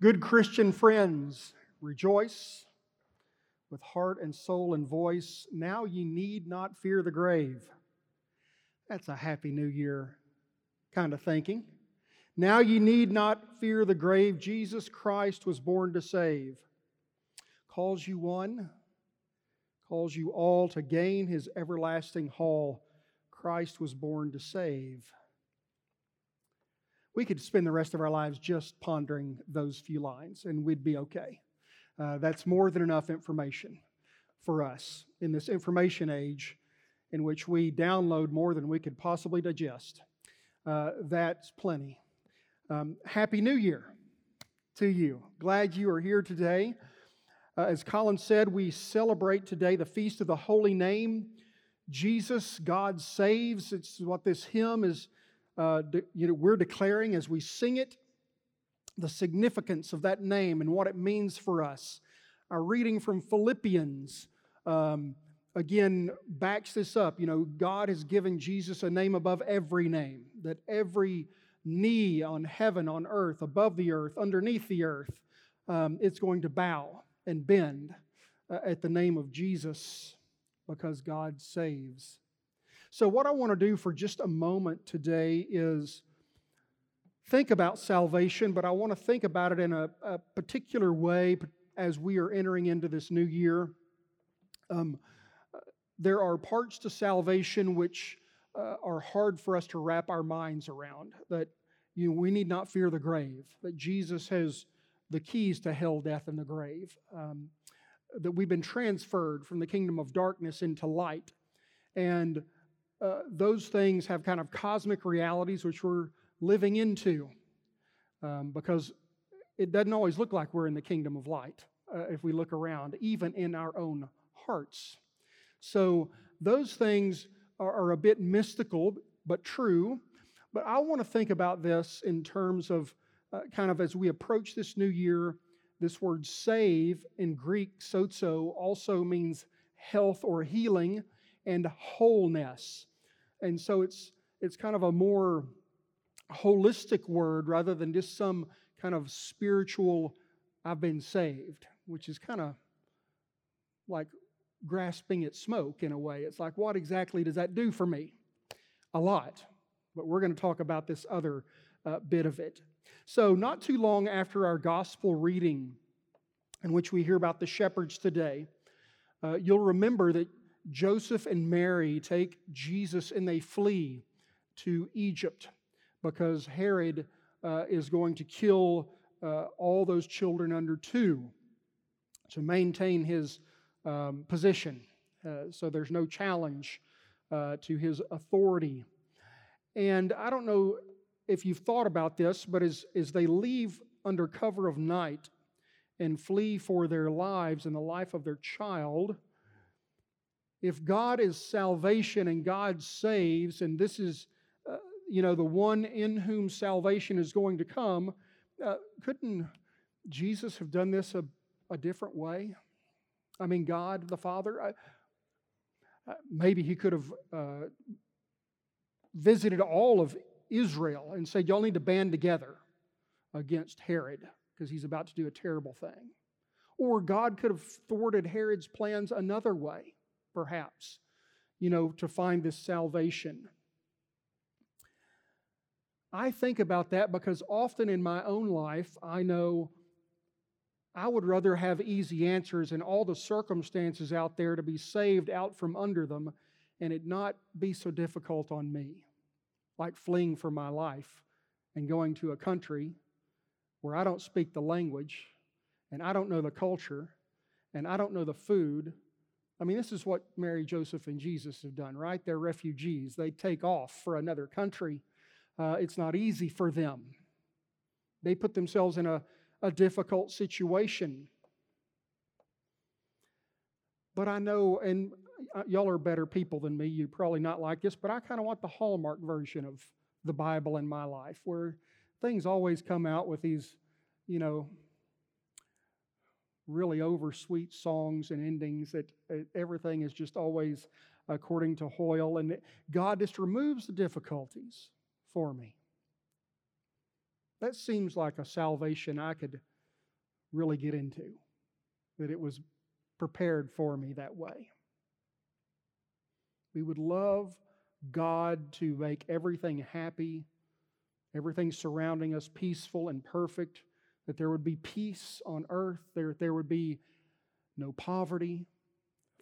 Good Christian friends, rejoice with heart and soul and voice. Now ye need not fear the grave. That's a happy new year kind of thinking. Now ye need not fear the grave. Jesus Christ was born to save. Calls you one, calls you all to gain his everlasting hall. Christ was born to save. We could spend the rest of our lives just pondering those few lines and we'd be okay. Uh, that's more than enough information for us in this information age in which we download more than we could possibly digest. Uh, that's plenty. Um, Happy New Year to you. Glad you are here today. Uh, as Colin said, we celebrate today the Feast of the Holy Name. Jesus, God saves. It's what this hymn is, uh, de- you know, we're declaring as we sing it the significance of that name and what it means for us. Our reading from Philippians um, again backs this up. You know, God has given Jesus a name above every name, that every knee on heaven, on earth, above the earth, underneath the earth, um, it's going to bow and bend uh, at the name of Jesus because God saves. So, what I want to do for just a moment today is think about salvation, but I want to think about it in a, a particular way as we are entering into this new year. Um, there are parts to salvation which uh, are hard for us to wrap our minds around. That you know, we need not fear the grave, that Jesus has the keys to hell, death, and the grave, um, that we've been transferred from the kingdom of darkness into light. And uh, those things have kind of cosmic realities which we're living into um, because it doesn't always look like we're in the kingdom of light uh, if we look around, even in our own hearts. So those things are, are a bit mystical, but true. But I want to think about this in terms of uh, kind of as we approach this new year. This word save in Greek, sozo, also means health or healing and wholeness. And so it's, it's kind of a more holistic word rather than just some kind of spiritual, I've been saved, which is kind of like grasping at smoke in a way. It's like, what exactly does that do for me? A lot. But we're going to talk about this other uh, bit of it. So, not too long after our gospel reading, in which we hear about the shepherds today, uh, you'll remember that Joseph and Mary take Jesus and they flee to Egypt because Herod uh, is going to kill uh, all those children under two to maintain his um, position. Uh, so there's no challenge uh, to his authority. And I don't know if you've thought about this, but as, as they leave under cover of night and flee for their lives and the life of their child, if God is salvation and God saves, and this is, uh, you know, the one in whom salvation is going to come, uh, couldn't Jesus have done this a, a different way? I mean, God the Father, I, uh, maybe he could have uh, visited all of Israel and said, Y'all need to band together against Herod because he's about to do a terrible thing. Or God could have thwarted Herod's plans another way, perhaps, you know, to find this salvation. I think about that because often in my own life, I know I would rather have easy answers and all the circumstances out there to be saved out from under them and it not be so difficult on me, like fleeing for my life and going to a country where I don't speak the language and I don't know the culture and I don't know the food. I mean, this is what Mary, Joseph, and Jesus have done, right? They're refugees. They take off for another country. Uh, it's not easy for them. They put themselves in a a difficult situation. But I know, and uh, y'all are better people than me, you probably not like this, but I kind of want the Hallmark version of the Bible in my life where things always come out with these, you know, really over sweet songs and endings that uh, everything is just always according to Hoyle. And God just removes the difficulties for me. That seems like a salvation I could really get into, that it was prepared for me that way. We would love God to make everything happy, everything surrounding us peaceful and perfect, that there would be peace on earth, there, there would be no poverty,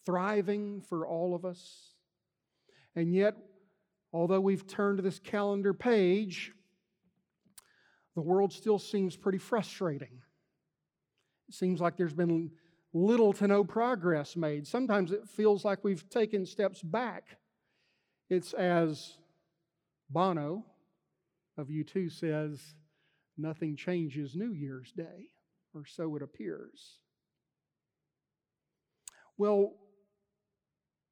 thriving for all of us. And yet, although we've turned this calendar page, the world still seems pretty frustrating. It seems like there's been little to no progress made. Sometimes it feels like we've taken steps back. It's as Bono of U2 says, nothing changes New Year's Day, or so it appears. Well,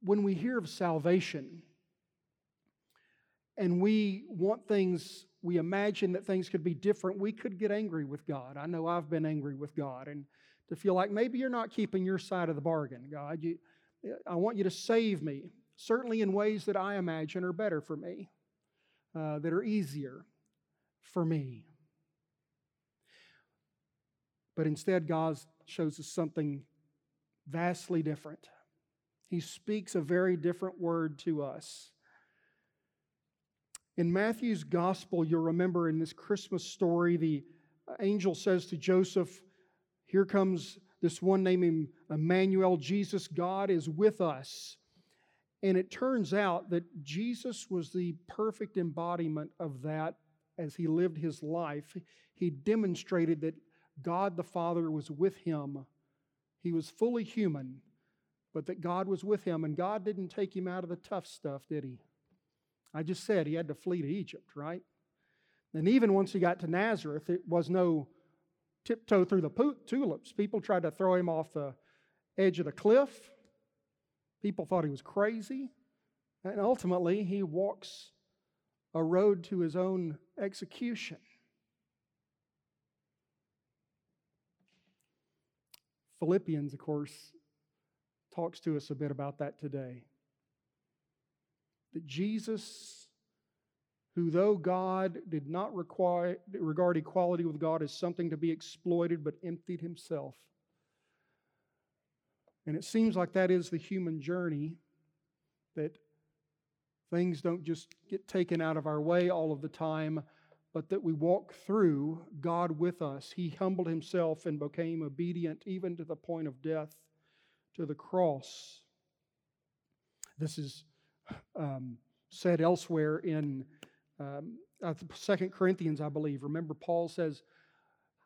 when we hear of salvation and we want things, we imagine that things could be different, we could get angry with God. I know I've been angry with God and to feel like maybe you're not keeping your side of the bargain, God. You, I want you to save me, certainly in ways that I imagine are better for me, uh, that are easier for me. But instead, God shows us something vastly different. He speaks a very different word to us. In Matthew's gospel, you'll remember in this Christmas story, the angel says to Joseph, Here comes this one named Emmanuel, Jesus, God is with us. And it turns out that Jesus was the perfect embodiment of that as he lived his life. He demonstrated that God the Father was with him he was fully human, but that God was with him, and God didn't take him out of the tough stuff, did he? I just said he had to flee to Egypt, right? And even once he got to Nazareth, it was no tiptoe through the tulips. People tried to throw him off the edge of the cliff. People thought he was crazy. And ultimately, he walks a road to his own execution. Philippians, of course, talks to us a bit about that today. That Jesus, who though God did not require, regard equality with God as something to be exploited, but emptied himself. And it seems like that is the human journey, that things don't just get taken out of our way all of the time, but that we walk through God with us. He humbled himself and became obedient even to the point of death to the cross. This is um, said elsewhere in um, uh, Second Corinthians, I believe. Remember, Paul says,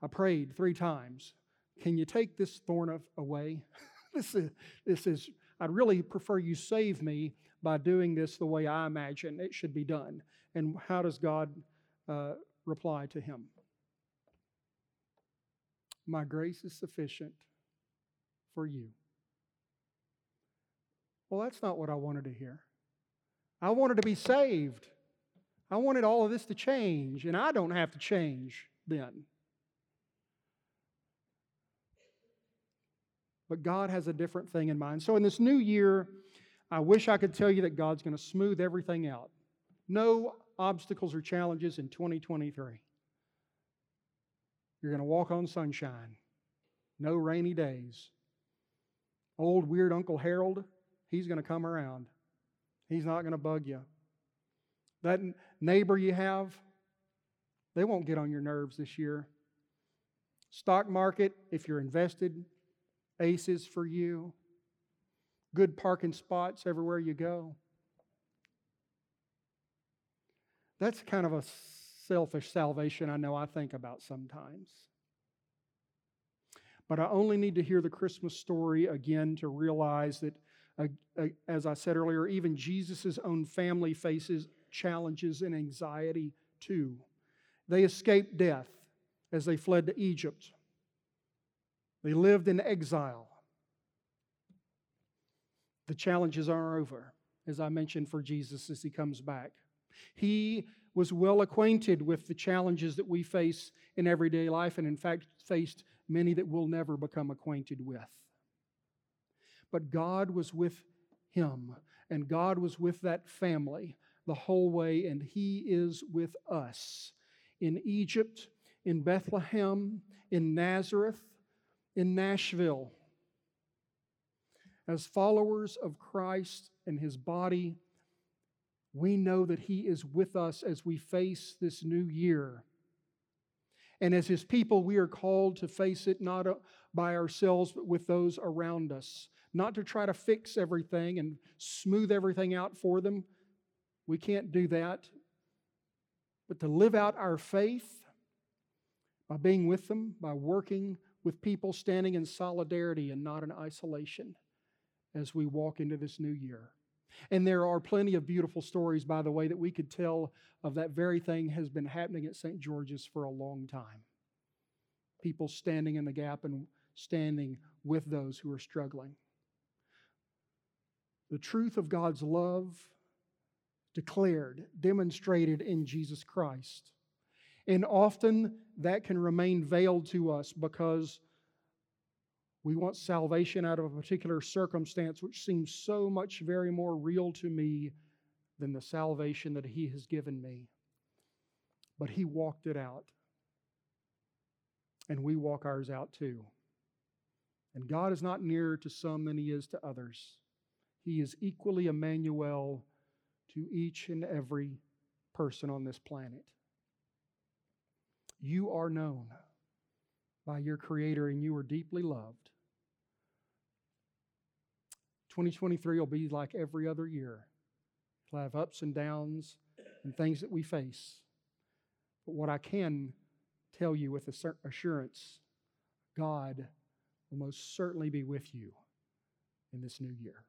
I prayed three times. Can you take this thorn away? this, is, this is, I'd really prefer you save me by doing this the way I imagine it should be done. And how does God uh, reply to him My grace is sufficient for you. Well, that's not what I wanted to hear. I wanted to be saved. I wanted all of this to change, and I don't have to change then. But God has a different thing in mind. So, in this new year, I wish I could tell you that God's going to smooth everything out. No obstacles or challenges in 2023. You're going to walk on sunshine, no rainy days. Old weird Uncle Harold, he's going to come around. He's not going to bug you. That neighbor you have, they won't get on your nerves this year. Stock market, if you're invested, aces for you. Good parking spots everywhere you go. That's kind of a selfish salvation I know I think about sometimes. But I only need to hear the Christmas story again to realize that, uh, uh, as I said earlier, even Jesus' own family faces challenges and anxiety too. They escaped death as they fled to Egypt, they lived in exile. The challenges are over, as I mentioned, for Jesus as he comes back. He was well acquainted with the challenges that we face in everyday life, and in fact, faced many that we'll never become acquainted with. But God was with him, and God was with that family the whole way, and He is with us. In Egypt, in Bethlehem, in Nazareth, in Nashville, as followers of Christ and His body, we know that He is with us as we face this new year. And as His people, we are called to face it not uh, by ourselves, but with those around us. Not to try to fix everything and smooth everything out for them. We can't do that. But to live out our faith by being with them, by working with people standing in solidarity and not in isolation as we walk into this new year. And there are plenty of beautiful stories, by the way, that we could tell of that very thing has been happening at St. George's for a long time. People standing in the gap and standing with those who are struggling. The truth of God's love declared, demonstrated in Jesus Christ. And often that can remain veiled to us because we want salvation out of a particular circumstance which seems so much very more real to me than the salvation that He has given me. But He walked it out. And we walk ours out too. And God is not nearer to some than He is to others. He is equally Emmanuel to each and every person on this planet. You are known by your Creator and you are deeply loved. 2023 will be like every other year. It'll have ups and downs and things that we face. But what I can tell you with assurance, God will most certainly be with you in this new year.